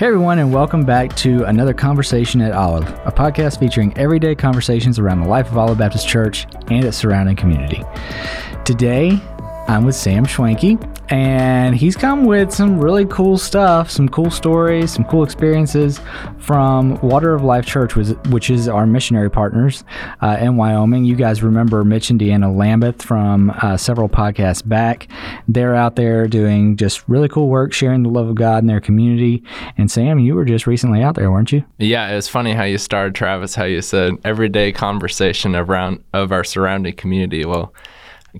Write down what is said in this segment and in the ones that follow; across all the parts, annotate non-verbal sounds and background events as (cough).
Hey everyone, and welcome back to another Conversation at Olive, a podcast featuring everyday conversations around the life of Olive Baptist Church and its surrounding community. Today, I'm with Sam Schwenke, and he's come with some really cool stuff, some cool stories, some cool experiences from Water of Life Church, which is our missionary partners uh, in Wyoming. You guys remember Mitch and Deanna Lambeth from uh, several podcasts back. They're out there doing just really cool work, sharing the love of God in their community. And Sam, you were just recently out there, weren't you? Yeah, it was funny how you started, Travis, how you said everyday conversation around of our surrounding community. Well,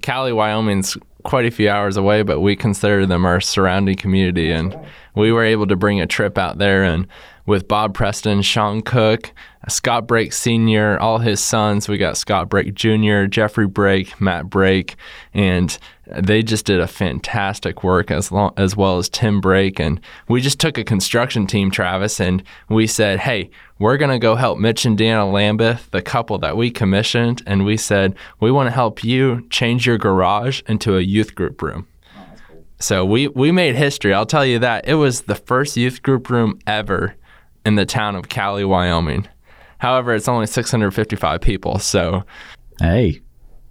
Cowley, Wyoming's quite a few hours away, but we consider them our surrounding community. And we were able to bring a trip out there and with Bob Preston, Sean Cook, Scott Brake Sr., all his sons. We got Scott Brake Jr., Jeffrey Brake, Matt Brake, and they just did a fantastic work as long, as well as Tim Brake. And we just took a construction team, Travis, and we said, hey, we're going to go help Mitch and Dana Lambeth, the couple that we commissioned. And we said, we want to help you change your garage into a youth group room. So we, we made history. I'll tell you that. It was the first youth group room ever in the town of Cowley, Wyoming. However, it's only 655 people. So, hey,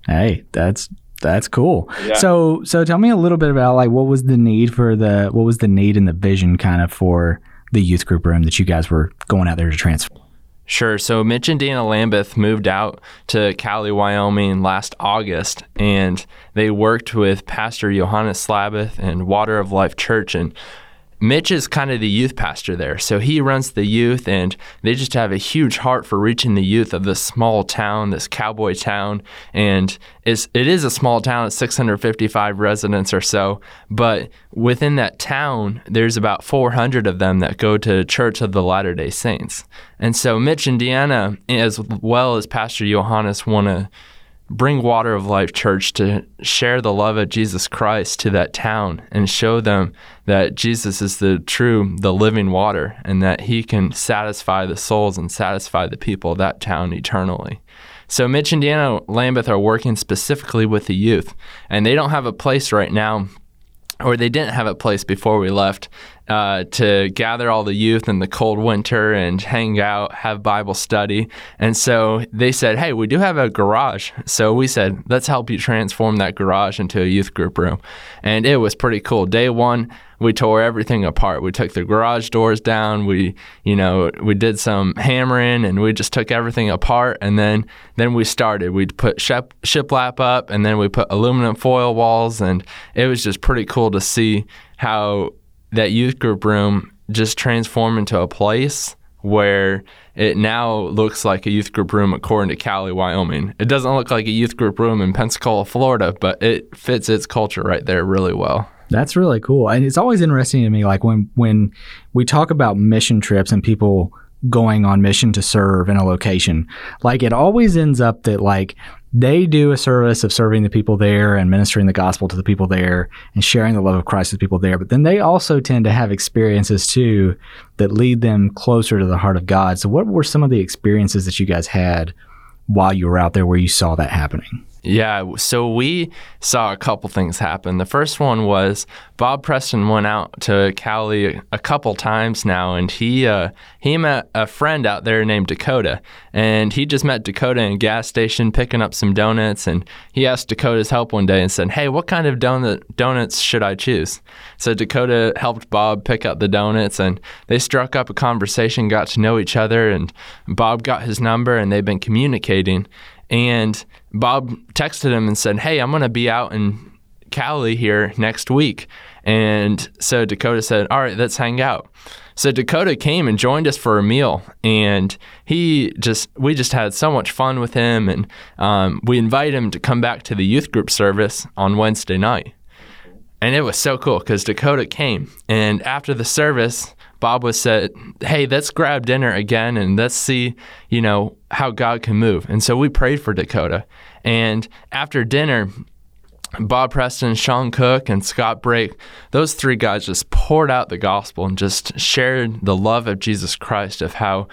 hey, that's that's cool. Yeah. So so tell me a little bit about like what was the need for the what was the need and the vision kind of for the youth group room that you guys were going out there to transform. Sure. So Mitch and Dana Lambeth moved out to Cowley, Wyoming last August, and they worked with Pastor Johannes Slabeth and Water of Life Church. And Mitch is kind of the youth pastor there. So he runs the youth, and they just have a huge heart for reaching the youth of this small town, this cowboy town. And it's, it is a small town, it's 655 residents or so. But within that town, there's about 400 of them that go to Church of the Latter day Saints. And so Mitch and Deanna, as well as Pastor Johannes, want to bring Water of Life Church to share the love of Jesus Christ to that town and show them that Jesus is the true, the living water, and that He can satisfy the souls and satisfy the people of that town eternally. So, Mitch and Deanna Lambeth are working specifically with the youth, and they don't have a place right now or they didn't have a place before we left uh, to gather all the youth in the cold winter and hang out, have Bible study. And so they said, Hey, we do have a garage. So we said, Let's help you transform that garage into a youth group room. And it was pretty cool. Day one, we tore everything apart. We took the garage doors down. We, you know, we did some hammering and we just took everything apart. And then, then we started. We put ship, shiplap up and then we put aluminum foil walls. And it was just pretty cool to see how that youth group room just transformed into a place where it now looks like a youth group room according to Cowley, Wyoming. It doesn't look like a youth group room in Pensacola, Florida, but it fits its culture right there really well. That's really cool. And it's always interesting to me like when when we talk about mission trips and people going on mission to serve in a location, like it always ends up that like they do a service of serving the people there and ministering the gospel to the people there and sharing the love of Christ with people there. But then they also tend to have experiences too that lead them closer to the heart of God. So, what were some of the experiences that you guys had while you were out there where you saw that happening? Yeah, so we saw a couple things happen. The first one was Bob Preston went out to Cowley a couple times now, and he uh, he met a friend out there named Dakota, and he just met Dakota in a gas station picking up some donuts, and he asked Dakota's help one day and said, "Hey, what kind of donut donuts should I choose?" So Dakota helped Bob pick up the donuts, and they struck up a conversation, got to know each other, and Bob got his number, and they've been communicating. And Bob texted him and said, Hey, I'm going to be out in Cowley here next week. And so Dakota said, All right, let's hang out. So Dakota came and joined us for a meal, and he just we just had so much fun with him, and um, we invited him to come back to the youth group service on Wednesday night, and it was so cool because Dakota came, and after the service, Bob was said, "Hey, let's grab dinner again and let's see, you know, how God can move." And so we prayed for Dakota. And after dinner, Bob Preston, Sean Cook, and Scott Brake, those three guys just poured out the gospel and just shared the love of Jesus Christ, of how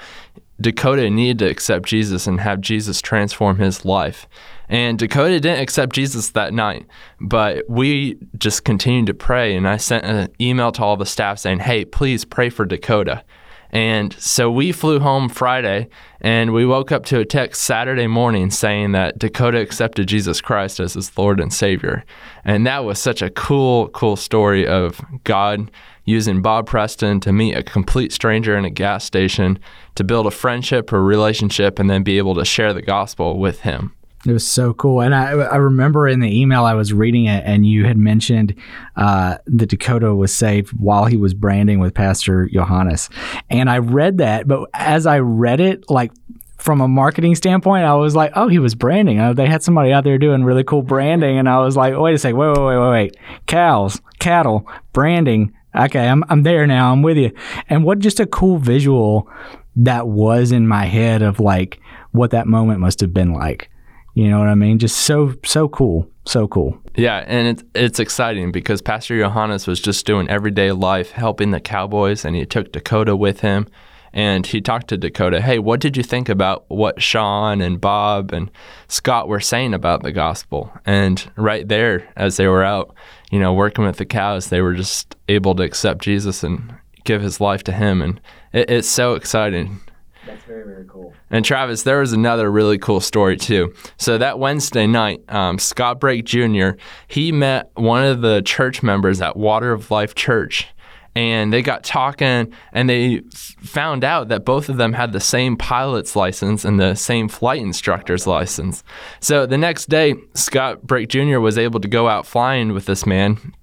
Dakota needed to accept Jesus and have Jesus transform his life. And Dakota didn't accept Jesus that night, but we just continued to pray. And I sent an email to all the staff saying, hey, please pray for Dakota. And so we flew home Friday and we woke up to a text Saturday morning saying that Dakota accepted Jesus Christ as his Lord and Savior. And that was such a cool, cool story of God using Bob Preston to meet a complete stranger in a gas station to build a friendship or relationship and then be able to share the gospel with him. It was so cool. And I, I remember in the email I was reading it, and you had mentioned uh, that Dakota was saved while he was branding with Pastor Johannes. And I read that, but as I read it, like from a marketing standpoint, I was like, oh, he was branding. Uh, they had somebody out there doing really cool branding. And I was like, wait a second, wait, wait, wait, wait, wait. Cows, cattle, branding. Okay, I'm, I'm there now. I'm with you. And what just a cool visual that was in my head of like what that moment must have been like you know what I mean? Just so so cool, so cool. Yeah, and it's it's exciting because Pastor Johannes was just doing everyday life, helping the Cowboys, and he took Dakota with him, and he talked to Dakota. Hey, what did you think about what Sean and Bob and Scott were saying about the gospel? And right there, as they were out, you know, working with the cows, they were just able to accept Jesus and give his life to him, and it, it's so exciting that's very, very cool. And Travis, there was another really cool story too. So that Wednesday night, um, Scott Brake Jr. he met one of the church members at Water of Life Church, and they got talking, and they found out that both of them had the same pilot's license and the same flight instructor's license. So the next day, Scott Brake Jr. was able to go out flying with this man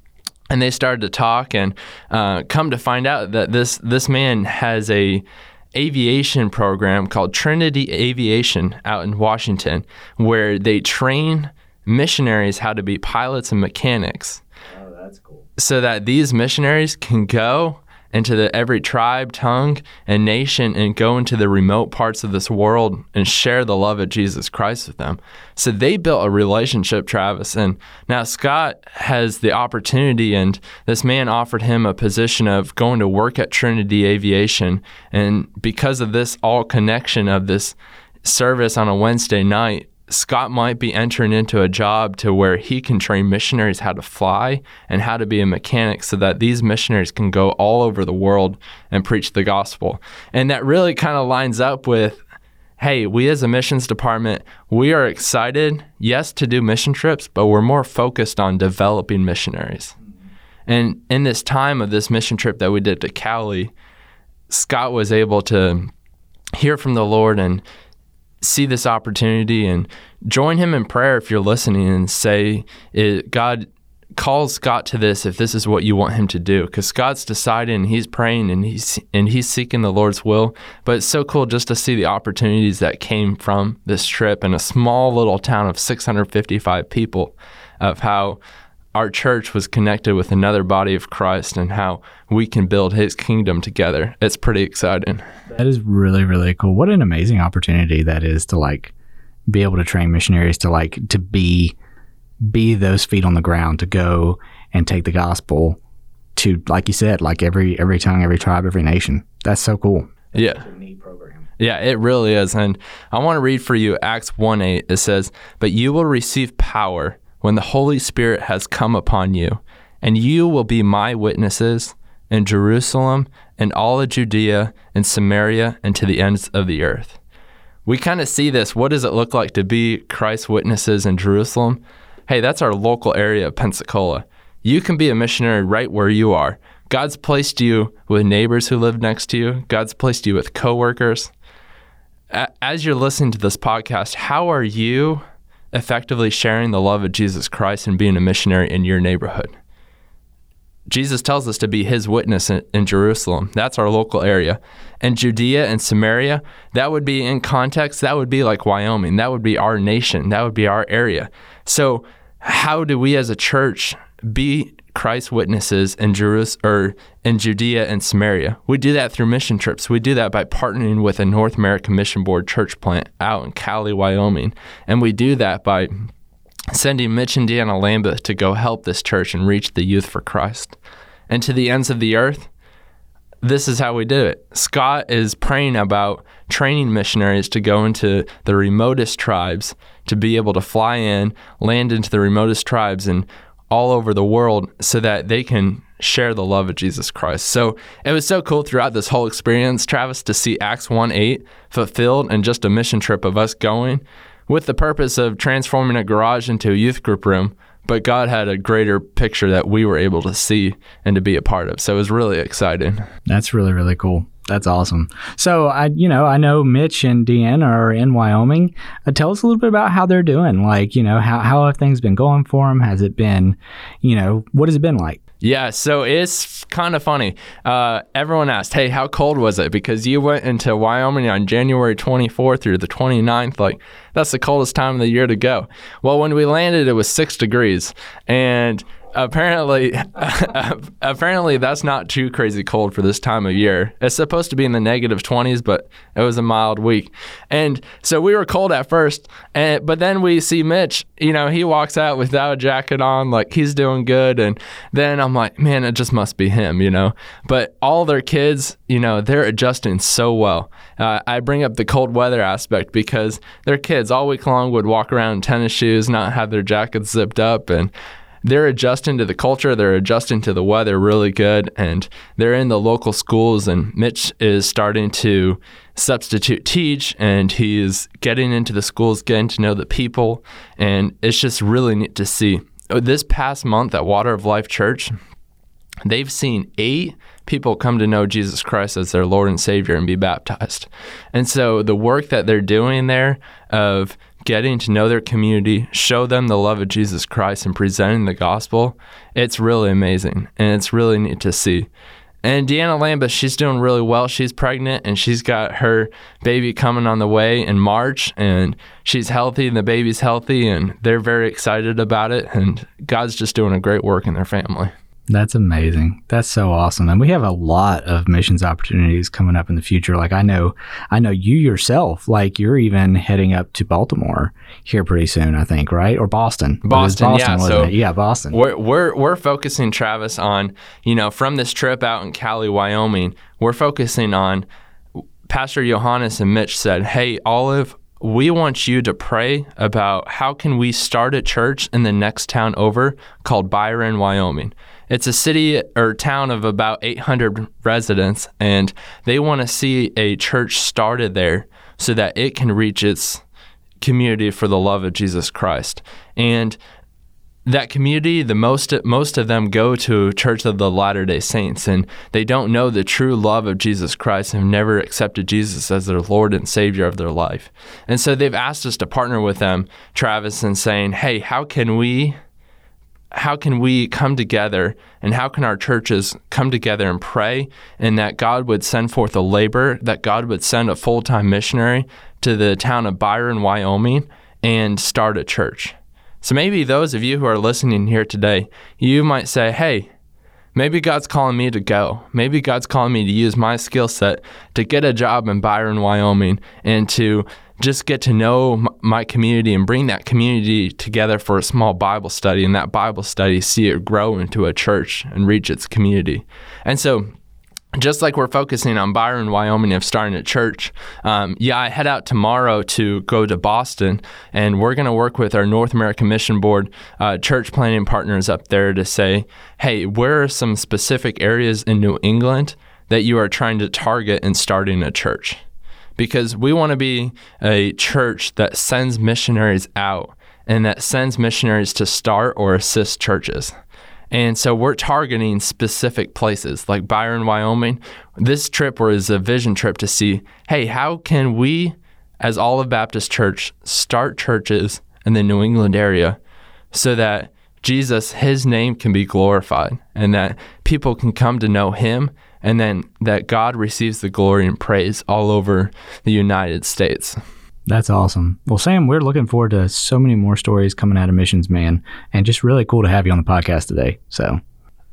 and they started to talk and uh, come to find out that this this man has a aviation program called Trinity Aviation out in Washington, where they train missionaries how to be pilots and mechanics. Oh, that's cool. So that these missionaries can go into the every tribe, tongue, and nation and go into the remote parts of this world and share the love of Jesus Christ with them. So they built a relationship, Travis. And now Scott has the opportunity, and this man offered him a position of going to work at Trinity Aviation. And because of this all connection of this service on a Wednesday night, Scott might be entering into a job to where he can train missionaries how to fly and how to be a mechanic so that these missionaries can go all over the world and preach the gospel. And that really kind of lines up with hey, we as a missions department, we are excited, yes, to do mission trips, but we're more focused on developing missionaries. And in this time of this mission trip that we did to Cowley, Scott was able to hear from the Lord and see this opportunity and join him in prayer if you're listening and say, God calls Scott to this if this is what you want him to do. Because Scott's deciding and he's praying and he's and he's seeking the Lord's will. But it's so cool just to see the opportunities that came from this trip in a small little town of 655 people of how our church was connected with another body of Christ and how we can build his kingdom together. It's pretty exciting. That is really, really cool. What an amazing opportunity that is to like be able to train missionaries to like to be be those feet on the ground to go and take the gospel to like you said, like every every tongue, every tribe, every nation. That's so cool. That's yeah. Yeah, it really is. And I want to read for you Acts 1 8. It says, But you will receive power when the Holy Spirit has come upon you, and you will be my witnesses in Jerusalem and all of Judea and Samaria and to the ends of the earth. We kind of see this. What does it look like to be Christ's witnesses in Jerusalem? Hey, that's our local area of Pensacola. You can be a missionary right where you are. God's placed you with neighbors who live next to you. God's placed you with coworkers. As you're listening to this podcast, how are you effectively sharing the love of Jesus Christ and being a missionary in your neighborhood. Jesus tells us to be his witness in, in, Jerusalem. That's our local area. And Judea and Samaria, that would be in context, that would be like Wyoming. That would be our nation. That would be our area. So, how do we as a church be Christ's witnesses in Jerusalem or in Judea and Samaria. We do that through mission trips. We do that by partnering with a North American Mission Board church plant out in Cowley, Wyoming. And we do that by sending Mitch and Deanna Lambeth to go help this church and reach the youth for Christ. And to the ends of the earth, this is how we do it. Scott is praying about training missionaries to go into the remotest tribes to be able to fly in, land into the remotest tribes and all over the world so that they can share the love of Jesus Christ. So it was so cool throughout this whole experience, Travis, to see Acts 1 8 fulfilled and just a mission trip of us going with the purpose of transforming a garage into a youth group room. But God had a greater picture that we were able to see and to be a part of. So it was really exciting. That's really, really cool. That's awesome. So I, you know, I know Mitch and Deanne are in Wyoming. Uh, tell us a little bit about how they're doing. Like, you know, how how have things been going for them? Has it been, you know, what has it been like? Yeah, so it's kind of funny. Uh, everyone asked, hey, how cold was it? Because you went into Wyoming on January 24th through the 29th. Like, that's the coldest time of the year to go. Well, when we landed, it was six degrees. And apparently (laughs) apparently that's not too crazy cold for this time of year. It's supposed to be in the negative 20s but it was a mild week. And so we were cold at first and but then we see mitch you know he walks out without a jacket on like he's doing good. And then i'm like man it just must be him you know? But all their kids you know they're adjusting so well. Uh, i bring up the cold weather aspect because their kids all week long would walk around in tennis shoes not have their jackets zipped up and they're adjusting to the culture, they're adjusting to the weather really good, and they're in the local schools. And Mitch is starting to substitute teach, and he's getting into the schools, getting to know the people, and it's just really neat to see. Oh, this past month at Water of Life Church, they've seen eight people come to know Jesus Christ as their Lord and Savior and be baptized. And so the work that they're doing there of getting to know their community, show them the love of Jesus Christ, and presenting the gospel, it's really amazing. And it's really neat to see. And Deanna Lambeth, she's doing really well. She's pregnant and she's got her baby coming on the way in March. And she's healthy and the baby's healthy. And they're very excited about it. And God's just doing a great work in their family. That's amazing. That's so awesome. And we have a lot of missions opportunities coming up in the future. Like I know I know you yourself, like you're even heading up to Baltimore here pretty soon, I think, right? Or Boston. Boston, Boston yeah. So it? yeah, Boston. We're, we're we're focusing Travis on, you know, from this trip out in Cowley, Wyoming, we're focusing on Pastor Johannes and Mitch said, "Hey, Olive, we want you to pray about how can we start a church in the next town over called Byron, Wyoming. It's a city or town of about 800 residents, and they want to see a church started there so that it can reach its community for the love of Jesus Christ. And that community, the most most of them go to Church of the Latter Day Saints, and they don't know the true love of Jesus Christ and have never accepted Jesus as their Lord and Savior of their life. And so they've asked us to partner with them, Travis, and saying, "Hey, how can we how can we come together and how can our churches come together and pray and that God would send forth a labor, that God would send a full time missionary to the town of Byron, Wyoming, and start a church? So maybe those of you who are listening here today, you might say, hey, maybe God's calling me to go. Maybe God's calling me to use my skill set to get a job in Byron, Wyoming, and to just get to know my community and bring that community together for a small Bible study, and that Bible study see it grow into a church and reach its community. And so, just like we're focusing on Byron, Wyoming, of starting a church, um, yeah, I head out tomorrow to go to Boston, and we're going to work with our North American Mission Board uh, church planting partners up there to say, hey, where are some specific areas in New England that you are trying to target in starting a church? because we want to be a church that sends missionaries out and that sends missionaries to start or assist churches. And so we're targeting specific places like Byron, Wyoming. This trip was a vision trip to see hey, how can we, as Olive Baptist Church, start churches in the New England area so that Jesus, his name can be glorified and that people can come to know him and then that God receives the glory and praise all over the United States. That's awesome. Well, Sam, we're looking forward to so many more stories coming out of Missions Man, and just really cool to have you on the podcast today. So,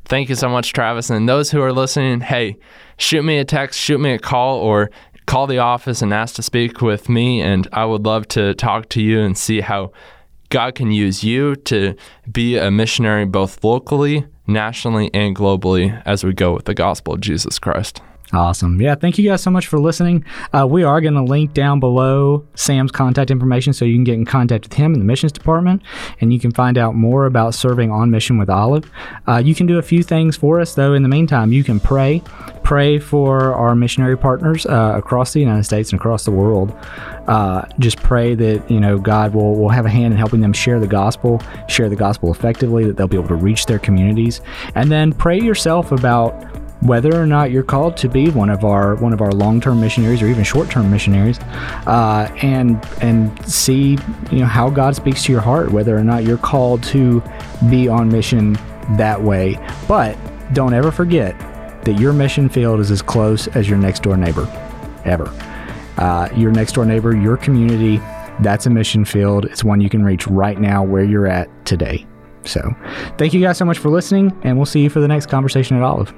thank you so much, Travis. And those who are listening, hey, shoot me a text, shoot me a call, or call the office and ask to speak with me, and I would love to talk to you and see how God can use you to be a missionary both locally nationally and globally as we go with the gospel of Jesus Christ. Awesome. Yeah, thank you guys so much for listening. Uh, we are going to link down below Sam's contact information so you can get in contact with him in the missions department and you can find out more about serving on mission with Olive. Uh, you can do a few things for us, though. In the meantime, you can pray. Pray for our missionary partners uh, across the United States and across the world. Uh, just pray that you know God will, will have a hand in helping them share the gospel, share the gospel effectively, that they'll be able to reach their communities, and then pray yourself about whether or not you're called to be one of our one of our long-term missionaries or even short-term missionaries, uh, and and see you know how God speaks to your heart, whether or not you're called to be on mission that way. But don't ever forget that your mission field is as close as your next door neighbor, ever. Uh, your next door neighbor, your community, that's a mission field. It's one you can reach right now where you're at today. So, thank you guys so much for listening, and we'll see you for the next conversation at Olive.